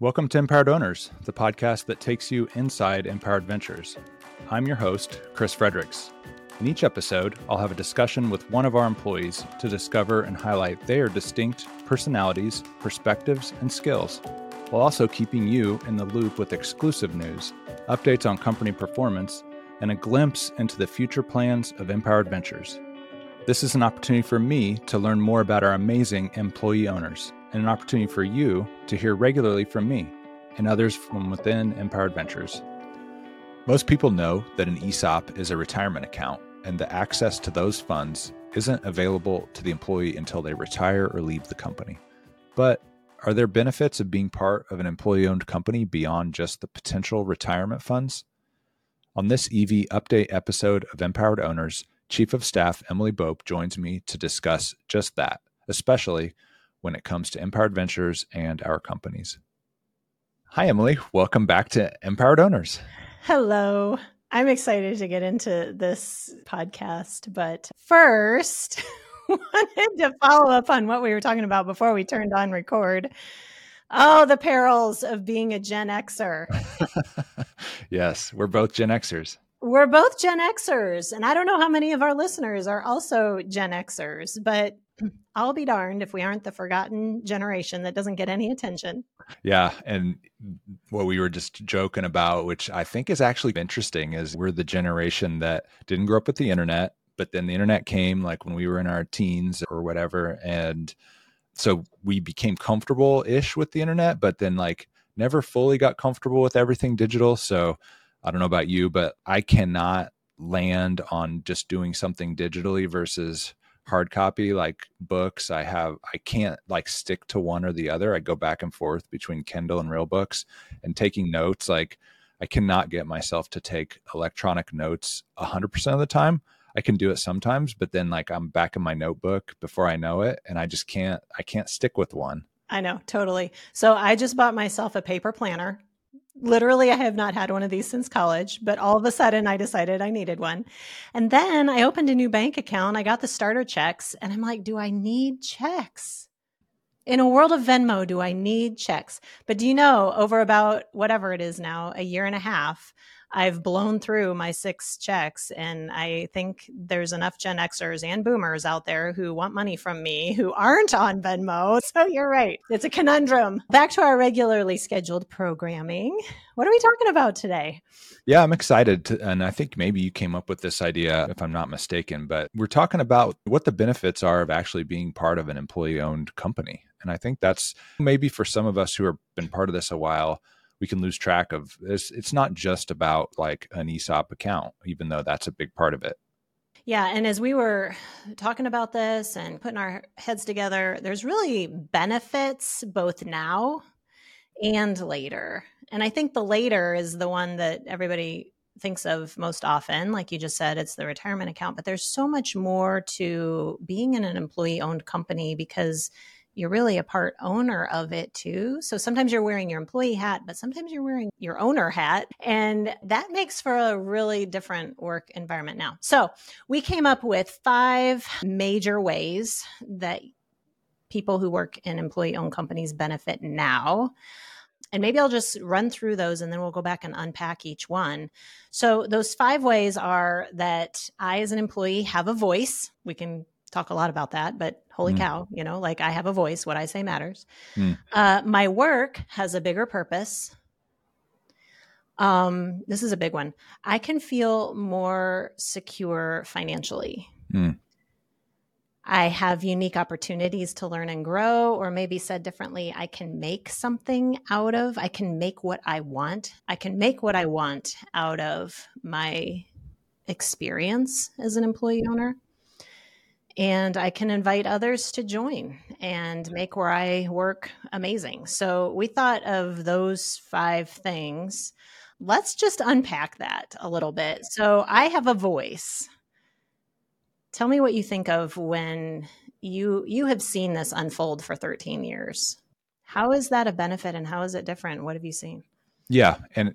Welcome to Empowered Owners, the podcast that takes you inside Empowered Ventures. I'm your host, Chris Fredericks. In each episode, I'll have a discussion with one of our employees to discover and highlight their distinct personalities, perspectives, and skills, while also keeping you in the loop with exclusive news, updates on company performance, and a glimpse into the future plans of Empowered Ventures. This is an opportunity for me to learn more about our amazing employee owners and an opportunity for you to hear regularly from me and others from within Empowered Ventures. Most people know that an ESOP is a retirement account, and the access to those funds isn't available to the employee until they retire or leave the company. But are there benefits of being part of an employee owned company beyond just the potential retirement funds? On this EV update episode of Empowered Owners, Chief of Staff Emily Bopp joins me to discuss just that, especially when it comes to Empowered Ventures and our companies. Hi, Emily. Welcome back to Empowered Owners. Hello. I'm excited to get into this podcast, but first, wanted to follow up on what we were talking about before we turned on record. Oh, the perils of being a Gen Xer. yes, we're both Gen Xers. We're both Gen Xers, and I don't know how many of our listeners are also Gen Xers, but I'll be darned if we aren't the forgotten generation that doesn't get any attention. Yeah. And what we were just joking about, which I think is actually interesting, is we're the generation that didn't grow up with the internet, but then the internet came like when we were in our teens or whatever. And so we became comfortable ish with the internet, but then like never fully got comfortable with everything digital. So I don't know about you, but I cannot land on just doing something digitally versus hard copy like books i have i can't like stick to one or the other. I go back and forth between kindle and real books and taking notes like i cannot get myself to take electronic notes 100% of the time. I can do it sometimes but then like i'm back in my notebook before i know it and i just can't i can't stick with one. I know totally. So i just bought myself a paper planner literally, I have not had one of these since college, but all of a sudden I decided I needed one. And then I opened a new bank account. I got the starter checks, and I'm like, do I need checks? In a world of Venmo, do I need checks? But do you know, over about whatever it is now, a year and a half, I've blown through my six checks, and I think there's enough Gen Xers and boomers out there who want money from me who aren't on Venmo. So you're right. It's a conundrum. Back to our regularly scheduled programming. What are we talking about today? Yeah, I'm excited. To, and I think maybe you came up with this idea, if I'm not mistaken, but we're talking about what the benefits are of actually being part of an employee owned company. And I think that's maybe for some of us who have been part of this a while, we can lose track of this. It's not just about like an ESOP account, even though that's a big part of it. Yeah. And as we were talking about this and putting our heads together, there's really benefits both now and later. And I think the later is the one that everybody thinks of most often. Like you just said, it's the retirement account, but there's so much more to being in an employee owned company because you're really a part owner of it too. So sometimes you're wearing your employee hat, but sometimes you're wearing your owner hat. And that makes for a really different work environment now. So we came up with five major ways that people who work in employee owned companies benefit now. And maybe I'll just run through those and then we'll go back and unpack each one. So, those five ways are that I, as an employee, have a voice. We can talk a lot about that, but holy mm. cow, you know, like I have a voice. What I say matters. Mm. Uh, my work has a bigger purpose. Um, this is a big one. I can feel more secure financially. Mm. I have unique opportunities to learn and grow, or maybe said differently, I can make something out of, I can make what I want. I can make what I want out of my experience as an employee owner and I can invite others to join and make where I work amazing. So we thought of those five things. Let's just unpack that a little bit. So I have a voice. Tell me what you think of when you you have seen this unfold for 13 years. How is that a benefit and how is it different? What have you seen? Yeah, and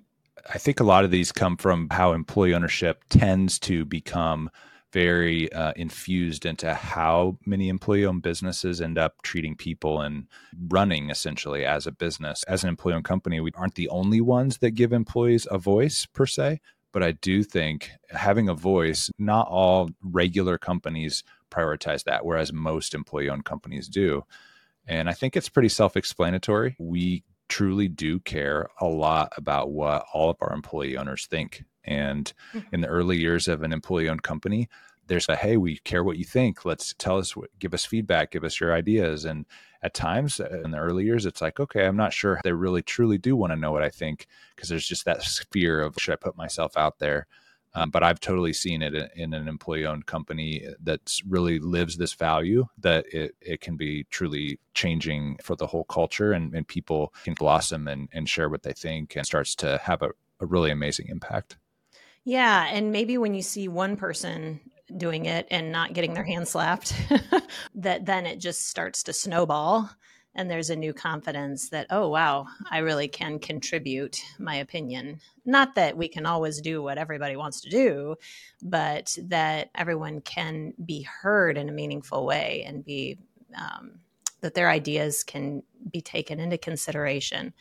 I think a lot of these come from how employee ownership tends to become very uh, infused into how many employee owned businesses end up treating people and running essentially as a business. As an employee owned company, we aren't the only ones that give employees a voice per se, but I do think having a voice, not all regular companies prioritize that, whereas most employee owned companies do. And I think it's pretty self explanatory. We truly do care a lot about what all of our employee owners think. And mm-hmm. in the early years of an employee owned company, there's a hey, we care what you think. Let's tell us, give us feedback, give us your ideas. And at times uh, in the early years, it's like, okay, I'm not sure they really truly do want to know what I think because there's just that fear of should I put myself out there. Um, but I've totally seen it in, in an employee owned company that really lives this value that it, it can be truly changing for the whole culture and, and people can blossom and, and share what they think and starts to have a, a really amazing impact. Yeah. And maybe when you see one person doing it and not getting their hand slapped, that then it just starts to snowball and there's a new confidence that oh wow i really can contribute my opinion not that we can always do what everybody wants to do but that everyone can be heard in a meaningful way and be um, that their ideas can be taken into consideration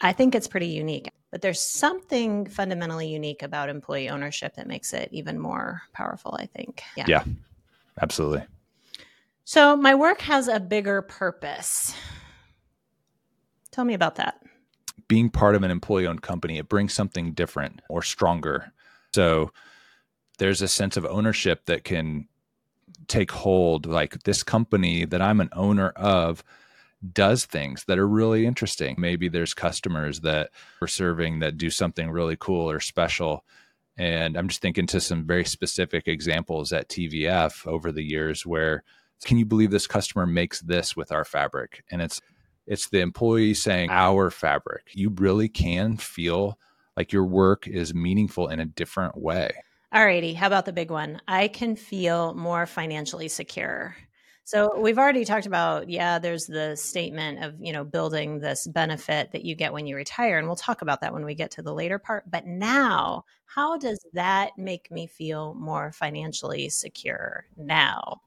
i think it's pretty unique but there's something fundamentally unique about employee ownership that makes it even more powerful i think yeah, yeah absolutely so, my work has a bigger purpose. Tell me about that. Being part of an employee owned company, it brings something different or stronger. So, there's a sense of ownership that can take hold. Like this company that I'm an owner of does things that are really interesting. Maybe there's customers that we're serving that do something really cool or special. And I'm just thinking to some very specific examples at TVF over the years where can you believe this customer makes this with our fabric? And it's it's the employee saying our fabric. You really can feel like your work is meaningful in a different way. Alrighty, how about the big one? I can feel more financially secure. So we've already talked about, yeah, there's the statement of, you know, building this benefit that you get when you retire. And we'll talk about that when we get to the later part. But now, how does that make me feel more financially secure now?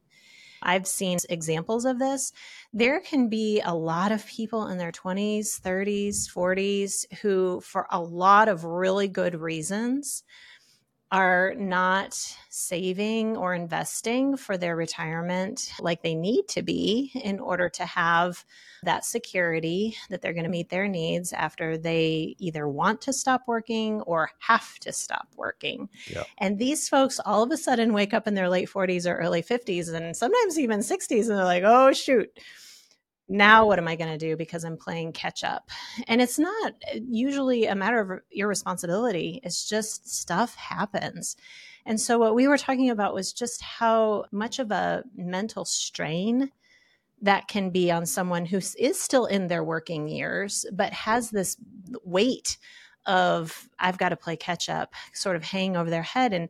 I've seen examples of this. There can be a lot of people in their 20s, 30s, 40s who, for a lot of really good reasons, are not saving or investing for their retirement like they need to be in order to have that security that they're going to meet their needs after they either want to stop working or have to stop working. Yep. And these folks all of a sudden wake up in their late 40s or early 50s and sometimes even 60s and they're like, oh, shoot now what am I going to do because I'm playing catch up? And it's not usually a matter of irresponsibility. It's just stuff happens. And so what we were talking about was just how much of a mental strain that can be on someone who is still in their working years, but has this weight of, I've got to play catch up sort of hang over their head. And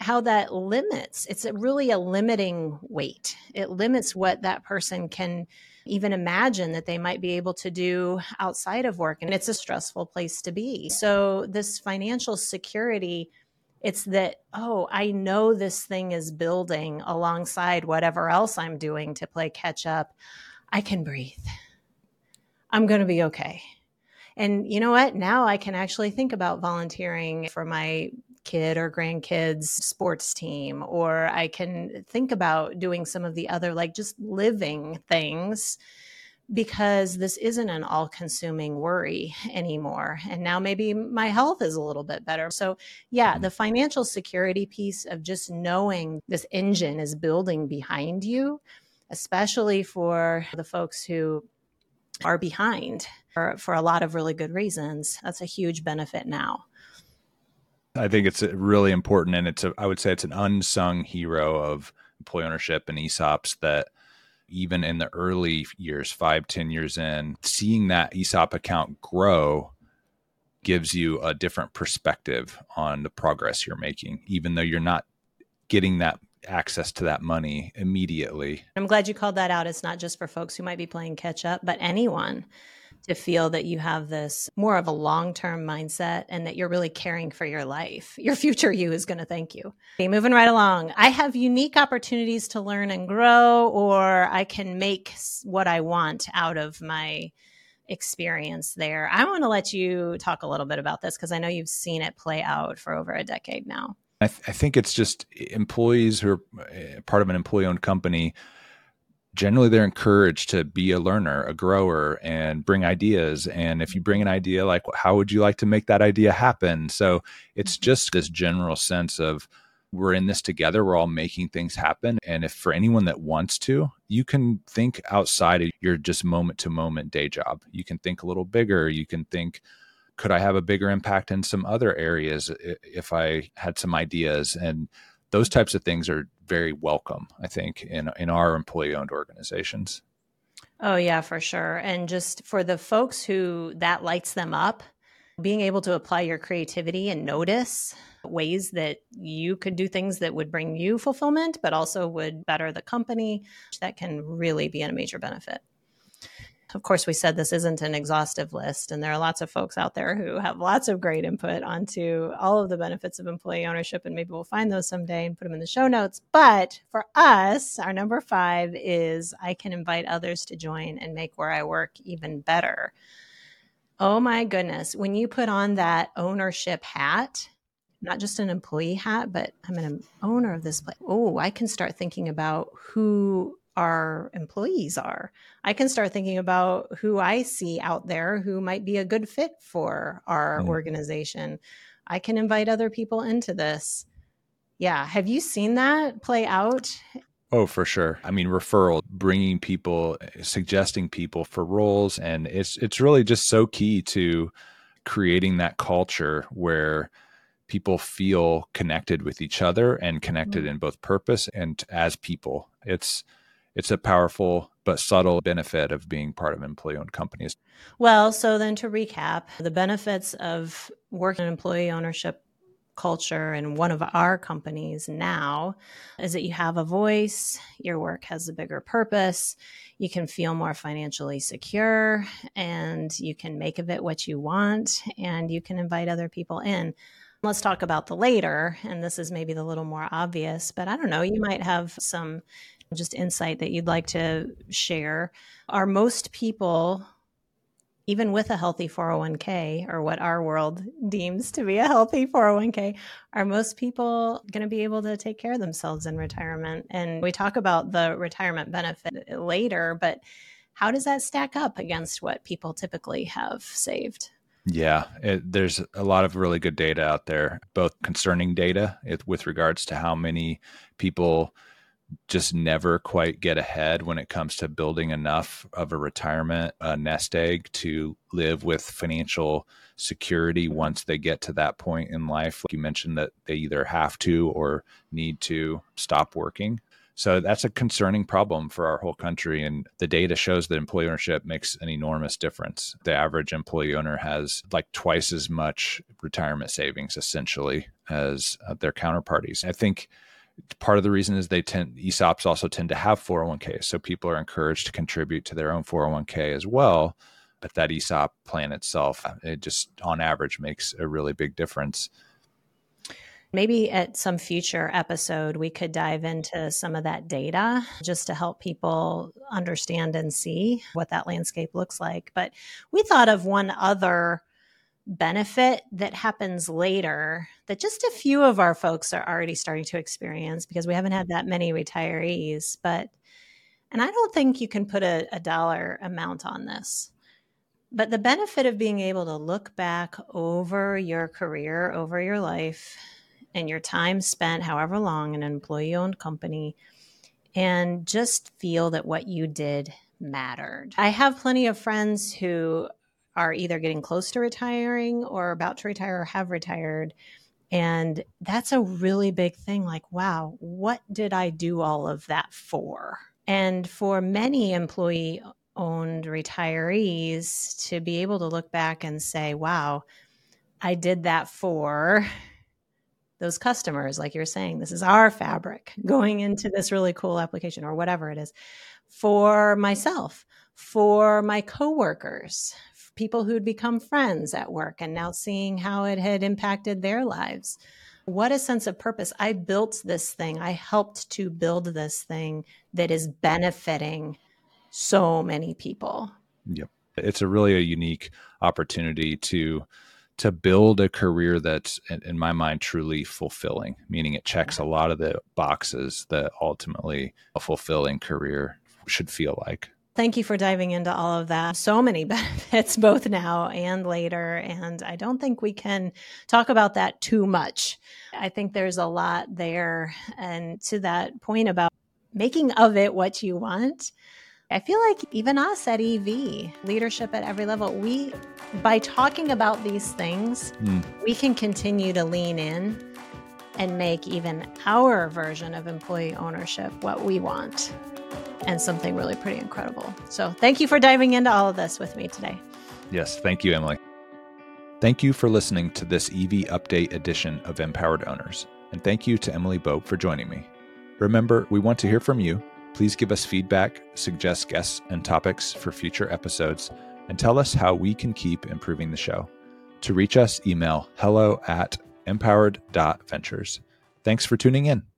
how that limits, it's really a limiting weight. It limits what that person can even imagine that they might be able to do outside of work. And it's a stressful place to be. So, this financial security, it's that, oh, I know this thing is building alongside whatever else I'm doing to play catch up. I can breathe. I'm going to be okay. And you know what? Now I can actually think about volunteering for my kid or grandkids sports team or i can think about doing some of the other like just living things because this isn't an all consuming worry anymore. And now maybe my health is a little bit better. So, yeah, mm-hmm. the financial security piece of just knowing this engine is building behind you, especially for the folks who are behind for, for a lot of really good reasons, that's a huge benefit now. I think it's uh, really important, and it's a, I would say it's an unsung hero of employee ownership and ESOPs that even in the early years, five, ten years in, seeing that ESOP account grow gives you a different perspective on the progress you're making, even though you're not getting that access to that money immediately. I'm glad you called that out. It's not just for folks who might be playing catch up, but anyone to feel that you have this more of a long term mindset and that you're really caring for your life. Your future you is going to thank you. Okay, moving right along. I have unique opportunities to learn and grow, or I can make what I want out of my experience there. I want to let you talk a little bit about this because I know you've seen it play out for over a decade now. I, th- I think it's just employees who are eh, part of an employee owned company generally they're encouraged to be a learner, a grower, and bring ideas. And if you bring an idea, like how would you like to make that idea happen? So it's mm-hmm. just this general sense of we're in this together. We're all making things happen. And if for anyone that wants to, you can think outside of your just moment to moment day job. You can think a little bigger. You can think, could I have a bigger impact in some other areas if I had some ideas? And those types of things are very welcome, I think, in in our employee owned organizations. Oh yeah, for sure. And just for the folks who that lights them up, being able to apply your creativity and notice ways that you could do things that would bring you fulfillment, but also would better the company, that can really be a major benefit of course, we said this isn't an exhaustive list, and there are lots of folks out there who have lots of great input onto all of the benefits of employee ownership, and maybe we'll find those someday and put them in the show notes. But for us, our number five is I can invite others to join and make where I work even better. Oh my goodness. When you put on that ownership hat, not just an employee hat, but I'm an owner of this place. Oh, I can start thinking about who our employees are. I can start thinking about who I see out there who might be a good fit for our mm. organization. I can invite other people into this. Yeah. Have you seen that play out? Oh, for sure. I mean, referral, bringing people, suggesting people for roles, and it's it's really just so key to creating that culture where people feel connected with each other and connected mm-hmm. in both purpose and as people. It's it's a powerful but subtle benefit of being part of employee owned companies. Well, so then to recap, the benefits of working in employee ownership culture in one of our companies now is that you have a voice, your work has a bigger purpose, you can feel more financially secure, and you can make of it what you want, and you can invite other people in. Let's talk about the later, and this is maybe the little more obvious, but I don't know, you might have some just insight that you'd like to share. Are most people, even with a healthy 401k or what our world deems to be a healthy 401k, are most people going to be able to take care of themselves in retirement? And we talk about the retirement benefit later, but how does that stack up against what people typically have saved? Yeah, it, there's a lot of really good data out there, both concerning data it, with regards to how many people just never quite get ahead when it comes to building enough of a retirement a nest egg to live with financial security once they get to that point in life. Like you mentioned that they either have to or need to stop working. So that's a concerning problem for our whole country. And the data shows that employee ownership makes an enormous difference. The average employee owner has like twice as much retirement savings essentially as uh, their counterparties. I think part of the reason is they tend ESOPs also tend to have 401ks. So people are encouraged to contribute to their own 401k as well. But that ESOP plan itself, it just on average makes a really big difference. Maybe at some future episode, we could dive into some of that data just to help people understand and see what that landscape looks like. But we thought of one other benefit that happens later that just a few of our folks are already starting to experience because we haven't had that many retirees. But, and I don't think you can put a, a dollar amount on this. But the benefit of being able to look back over your career, over your life, and your time spent, however long, in an employee owned company, and just feel that what you did mattered. I have plenty of friends who are either getting close to retiring or about to retire or have retired. And that's a really big thing. Like, wow, what did I do all of that for? And for many employee owned retirees to be able to look back and say, wow, I did that for those customers. Like you're saying, this is our fabric going into this really cool application or whatever it is for myself, for my coworkers, people who'd become friends at work and now seeing how it had impacted their lives. What a sense of purpose. I built this thing. I helped to build this thing that is benefiting so many people. Yep. It's a really a unique opportunity to to build a career that's in, in, my mind truly fulfilling meaning it checks a lot of the boxes that ultimately a fulfilling career should feel like Thank you for diving into all of that. So many benefits, both now and later. And I don't think we can talk about that too much. I think there's a lot there. And to that point about making of it what you want, I feel like even us at EV, leadership at every level, we, by talking about these things, mm. we can continue to lean in and make even our version of employee ownership what we want and something really pretty incredible. So thank you for diving into all of this with me today. Yes, thank you, Emily. Thank you for listening to this EV Update edition of Empowered Owners. And thank you to Emily Bopp for joining me. Remember, we want to hear from you Please give us feedback, suggest guests and topics for future episodes, and tell us how we can keep improving the show. To reach us, email hello at empowered.ventures. Thanks for tuning in.